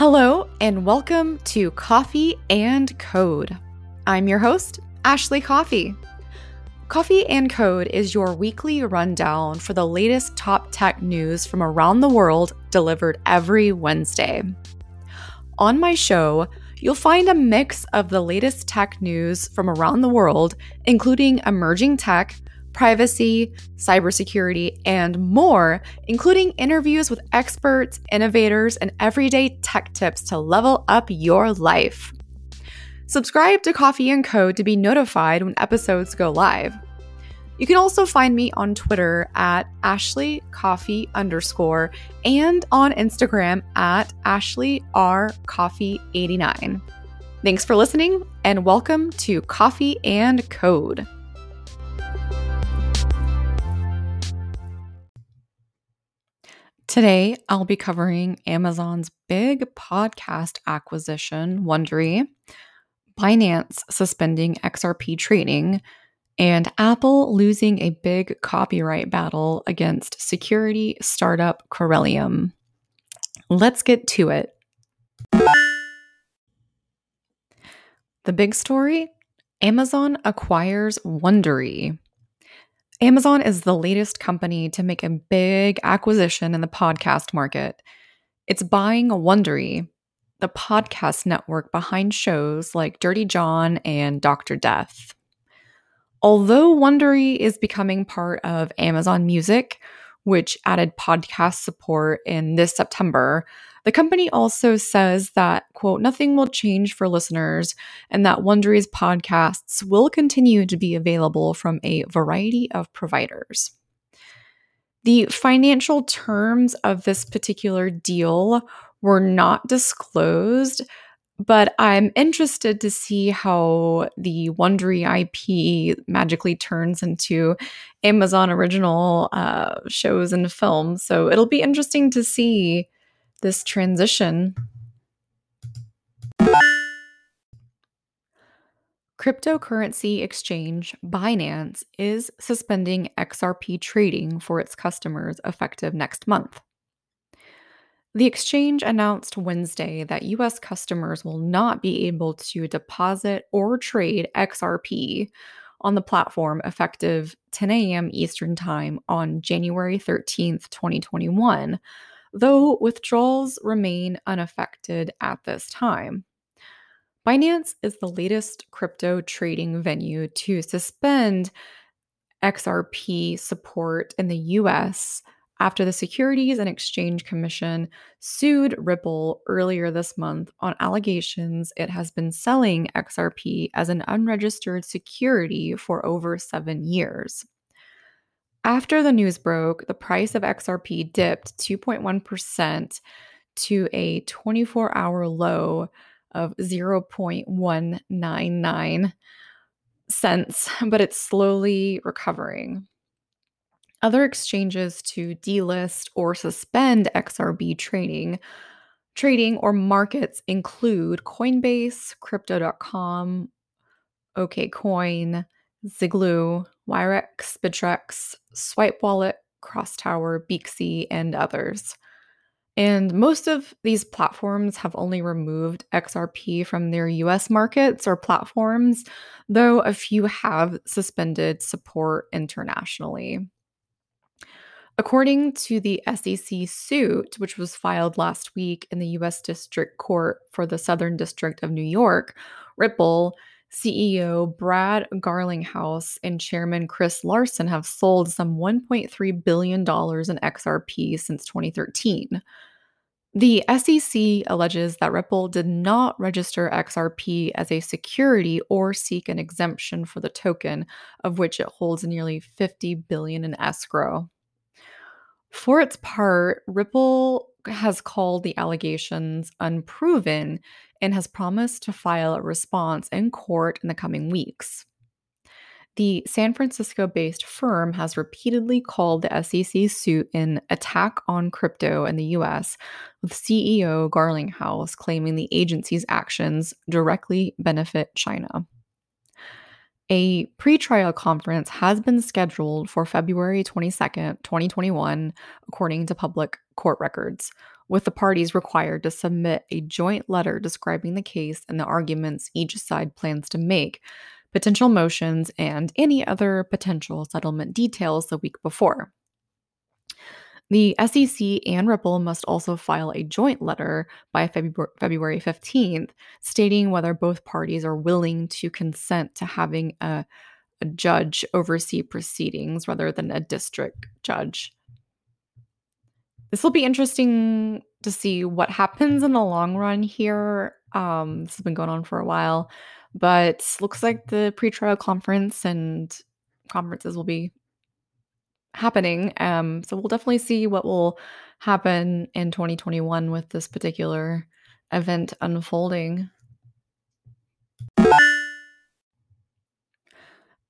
Hello, and welcome to Coffey and Code. I'm your host, Ashley Coffey. Coffey and Code is your weekly rundown for the latest top tech news from around the world delivered every Wednesday. On my show, you'll find a mix of the latest tech news from around the world, including emerging tech, privacy, cybersecurity, and more, including interviews with experts, innovators, and everyday tech tips to level up your life. Subscribe to Coffey and Code to be notified when episodes go live. You can also find me on Twitter at Ashley Coffey underscore and on Instagram at Ashley R Coffey 89. Thanks for listening and welcome to Coffey and Code. Today, I'll be covering Amazon's big podcast acquisition, Wondery, Binance suspending XRP trading, and Apple losing a big copyright battle against security startup Corellium. Let's get to it. The big story Amazon acquires Wondery. Amazon is the latest company to make a big acquisition in the podcast market. It's buying Wondery, the podcast network behind shows like Dirty John and Dr. Death. Although Wondery is becoming part of Amazon Music, which added podcast support in this September, the company also says that, quote, nothing will change for listeners and that Wondery's podcasts will continue to be available from a variety of providers. The financial terms of this particular deal were not disclosed, but I'm interested to see how the Wondery IP magically turns into Amazon original uh, shows and films. So it'll be interesting to see this transition. Cryptocurrency exchange Binance is suspending XRP trading for its customers effective next month. The exchange announced Wednesday that US customers will not be able to deposit or trade XRP on the platform effective 10 a.m. Eastern Time on January 13th, 2021, though withdrawals remain unaffected at this time. Binance is the latest crypto trading venue to suspend XRP support in the US after the Securities and Exchange Commission sued Ripple earlier this month on allegations it has been selling XRP as an unregistered security for over seven years. After the news broke, the price of XRP dipped 2.1% to a 24 hour low of 0.199 cents, but it's slowly recovering. Other exchanges to delist or suspend XRP trading trading or markets include Coinbase, crypto.com, OKCoin, Ziglu, Wirex, Bittrex, Swipe Wallet, Crosstower, Beaxy, and others. And most of these platforms have only removed XRP from their US markets or platforms, though a few have suspended support internationally. According to the SEC suit, which was filed last week in the U.S. District Court for the Southern District of New York, Ripple CEO Brad Garlinghouse and Chairman Chris Larsen have sold some $1.3 billion in XRP since 2013. The SEC alleges that Ripple did not register XRP as a security or seek an exemption for the token, of which it holds nearly 50 billion in escrow. For its part, Ripple has called the allegations unproven and has promised to file a response in court in the coming weeks. The San Francisco based firm has repeatedly called the SEC suit an attack on crypto in the US, with CEO Garlinghouse claiming the agency's actions directly benefit China. A pretrial conference has been scheduled for February 22nd, 2021, according to public court records. with the parties required to submit a joint letter describing the case and the arguments each side plans to make, potential motions, and any other potential settlement details the week before. The SEC and Ripple must also file a joint letter by February 15th stating whether both parties are willing to consent to having a, a judge oversee proceedings rather than a district judge. This will be interesting to see what happens in the long run here. Um, this has been going on for a while, but looks like the pretrial conference and conferences will be happening. Um, so we'll definitely see what will happen in 2021 with this particular event unfolding.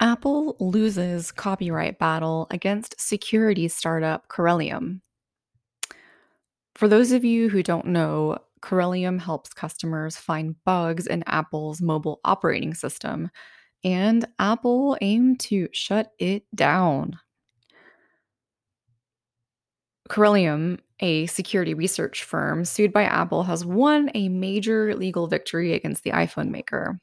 Apple loses copyright battle against security startup Corellium. For those of you who don't know, Corellium helps customers find bugs in Apple's mobile operating system, and Apple aimed to shut it down. Corellium, a security research firm sued by Apple, has won a major legal victory against the iPhone maker.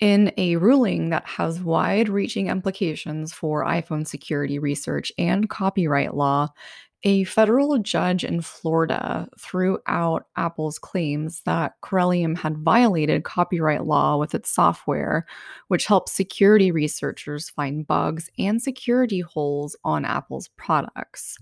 In a ruling that has wide reaching implications for iPhone security research and copyright law, a federal judge in Florida threw out Apple's claims that Corellium had violated copyright law with its software, which helps security researchers find bugs and security holes on Apple's products.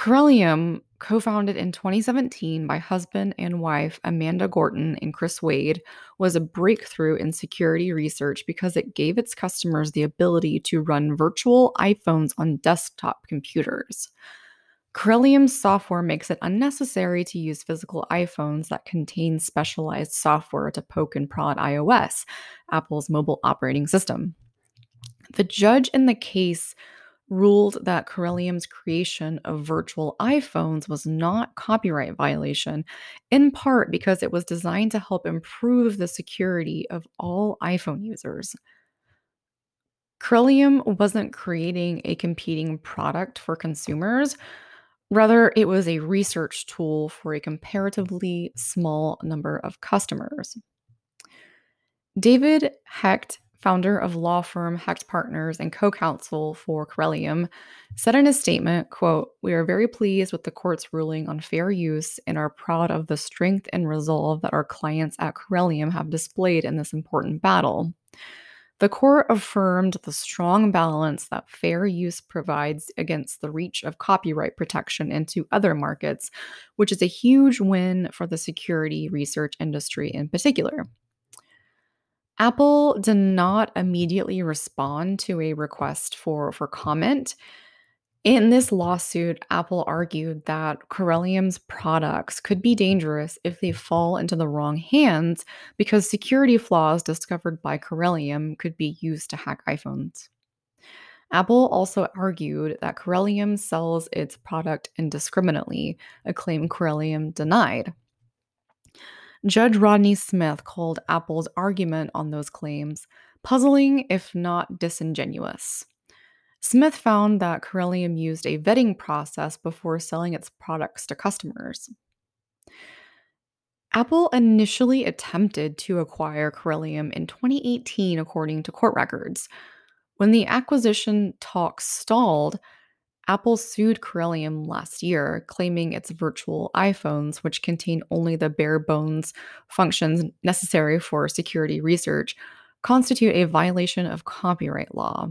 Corellium, co founded in 2017 by husband and wife Amanda Gorton and Chris Wade, was a breakthrough in security research because it gave its customers the ability to run virtual iPhones on desktop computers. Corellium's software makes it unnecessary to use physical iPhones that contain specialized software to poke and prod iOS, Apple's mobile operating system. The judge in the case ruled that Corellium's creation of virtual iPhones was not copyright violation, in part because it was designed to help improve the security of all iPhone users. Corellium wasn't creating a competing product for consumers. Rather, it was a research tool for a comparatively small number of customers. David Hecht founder of law firm Hecht Partners and co-counsel for Corellium, said in a statement, quote, "We are very pleased with the court's ruling on fair use and are proud of the strength and resolve that our clients at Corellium have displayed in this important battle." The court affirmed the strong balance that fair use provides against the reach of copyright protection into other markets, which is a huge win for the security research industry in particular. Apple did not immediately respond to a request for, for comment. In this lawsuit, Apple argued that Corellium's products could be dangerous if they fall into the wrong hands because security flaws discovered by Corellium could be used to hack iPhones. Apple also argued that Corellium sells its product indiscriminately, a claim Corellium denied. Judge Rodney Smith called Apple's argument on those claims puzzling, if not disingenuous. Smith found that Corellium used a vetting process before selling its products to customers. Apple initially attempted to acquire Corellium in 2018, according to court records. When the acquisition talks stalled, Apple sued Corellium last year, claiming its virtual iPhones, which contain only the bare bones functions necessary for security research, constitute a violation of copyright law.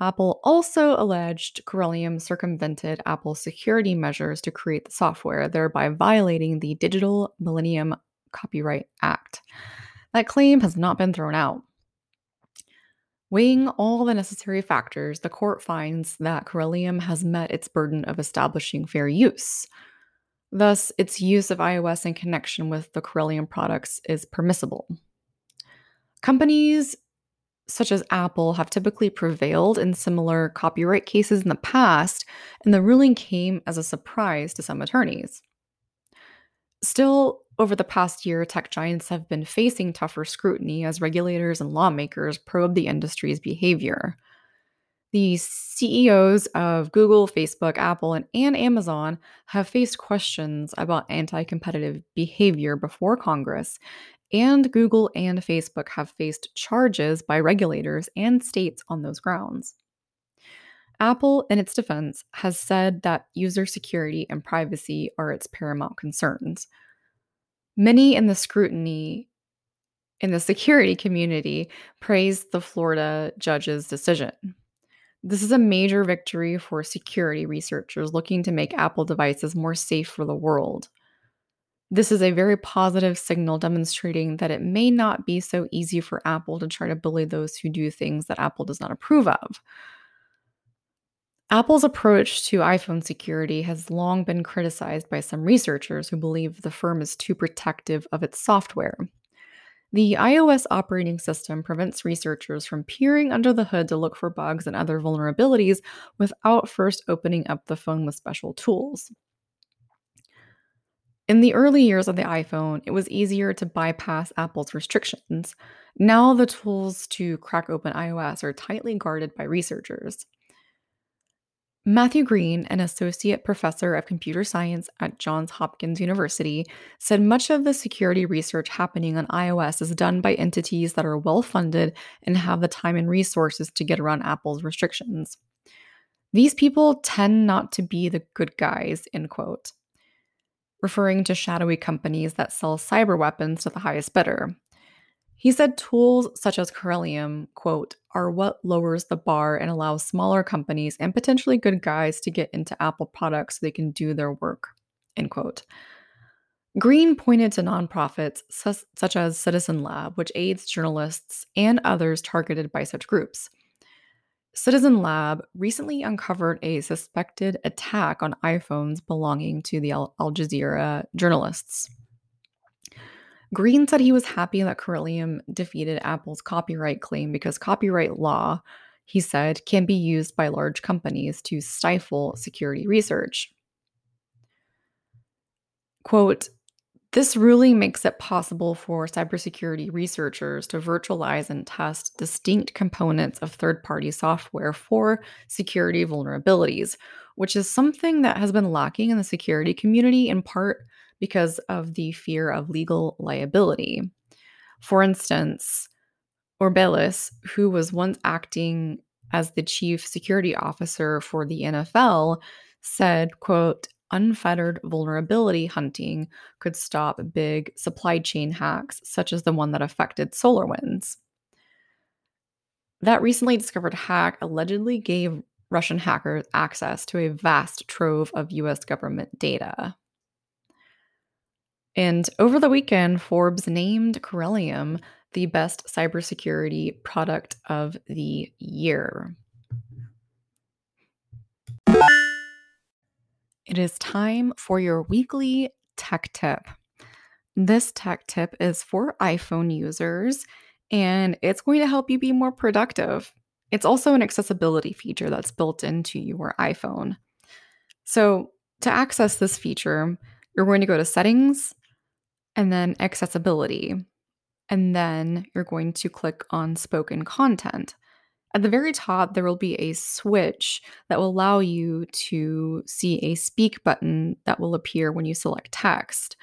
Apple also alleged Corellium circumvented Apple's security measures to create the software, thereby violating the Digital Millennium Copyright Act. That claim has not been thrown out. Weighing all the necessary factors, the court finds that Corellium has met its burden of establishing fair use. Thus, its use of iOS in connection with the Corellium products is permissible. Companies such as Apple have typically prevailed in similar copyright cases in the past, and the ruling came as a surprise to some attorneys. Still, over the past year, tech giants have been facing tougher scrutiny as regulators and lawmakers probe the industry's behavior. The CEOs of Google, Facebook, Apple, and, and Amazon have faced questions about anti competitive behavior before Congress, and Google and Facebook have faced charges by regulators and states on those grounds. Apple, in its defense, has said that user security and privacy are its paramount concerns. Many in the scrutiny in the security community praised the Florida judge's decision. This is a major victory for security researchers looking to make Apple devices more safe for the world. This is a very positive signal demonstrating that it may not be so easy for Apple to try to bully those who do things that Apple does not approve of. Apple's approach to iPhone security has long been criticized by some researchers who believe the firm is too protective of its software. The iOS operating system prevents researchers from peering under the hood to look for bugs and other vulnerabilities without first opening up the phone with special tools. In the early years of the iPhone, it was easier to bypass Apple's restrictions. Now, the tools to crack open iOS are tightly guarded by researchers. Matthew Green, an associate professor of computer science at Johns Hopkins University, said much of the security research happening on iOS is done by entities that are well funded and have the time and resources to get around Apple's restrictions. These people tend not to be the good guys, end quote, referring to shadowy companies that sell cyber weapons to the highest bidder. He said tools such as Corellium, quote, are what lowers the bar and allows smaller companies and potentially good guys to get into Apple products so they can do their work, end quote. Green pointed to nonprofits such as Citizen Lab, which aids journalists and others targeted by such groups. Citizen Lab recently uncovered a suspected attack on iPhones belonging to the Al, Jazeera journalists. Green said he was happy that Corellium defeated Apple's copyright claim because copyright law, he said, can be used by large companies to stifle security research. Quote, this ruling makes it possible for cybersecurity researchers to virtualize and test distinct components of third party software for security vulnerabilities, which is something that has been lacking in the security community in part because of the fear of legal liability. For instance, Ornelas, who was once acting as the chief security officer for the NFL, said, quote, unfettered vulnerability hunting could stop big supply chain hacks, such as the one that affected SolarWinds. That recently discovered hack allegedly gave Russian hackers access to a vast trove of US government data. And over the weekend, Forbes named Corellium the best cybersecurity product of the year. It is time for your weekly tech tip. This tech tip is for iPhone users and it's going to help you be more productive. It's also an accessibility feature that's built into your iPhone. So, to access this feature, you're going to go to Settings, and then accessibility. And then you're going to click on spoken content. At the very top, there will be a switch that will allow you to see a speak button that will appear when you select text.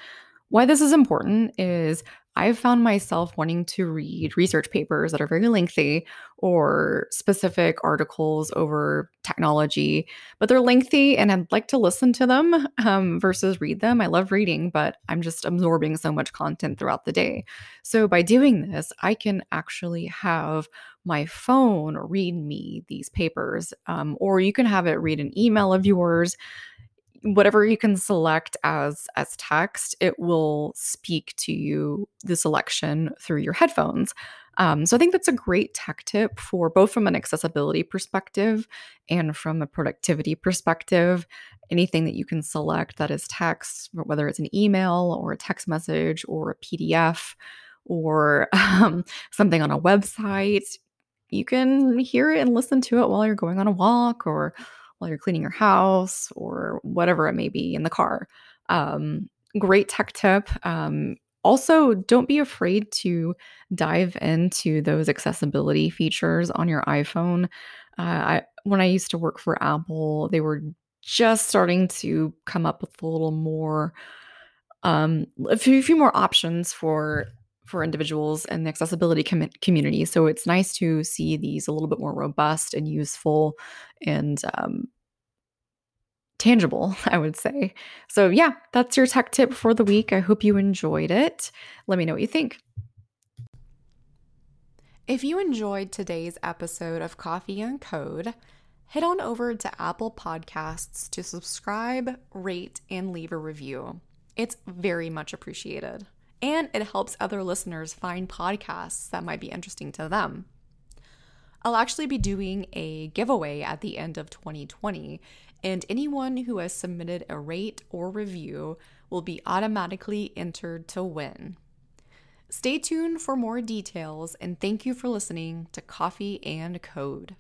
Why this is important is I've found myself wanting to read research papers that are very lengthy or specific articles over technology, but they're lengthy and I'd like to listen to them um, versus read them. I love reading, but I'm just absorbing so much content throughout the day. So by doing this, I can actually have my phone read me these papers, um, or you can have it read an email of yours whatever you can select as as text it will speak to you the selection through your headphones. Um, so i think that's a great tech tip for both from an accessibility perspective and from a productivity perspective. Anything that you can select that is text whether it's an email or a text message or a pdf or um, something on a website you can hear it and listen to it while you're going on a walk or while you're cleaning your house or whatever it may be in the car. Um, great tech tip. Um, also, don't be afraid to dive into those accessibility features on your iPhone. Uh, I when I used to work for Apple, they were just starting to come up with a little more um, a few, few more options for for individuals and the accessibility com- community. So it's nice to see these a little bit more robust and useful and um, tangible, I would say. So, yeah, that's your tech tip for the week. I hope you enjoyed it. Let me know what you think. If you enjoyed today's episode of Coffey and Code, head on over to Apple Podcasts to subscribe, rate, and leave a review. It's very much appreciated, and it helps other listeners find podcasts that might be interesting to them. I'll actually be doing a giveaway at the end of 2020, and anyone who has submitted a rate or review will be automatically entered to win. Stay tuned for more details, and thank you for listening to Coffey and Code.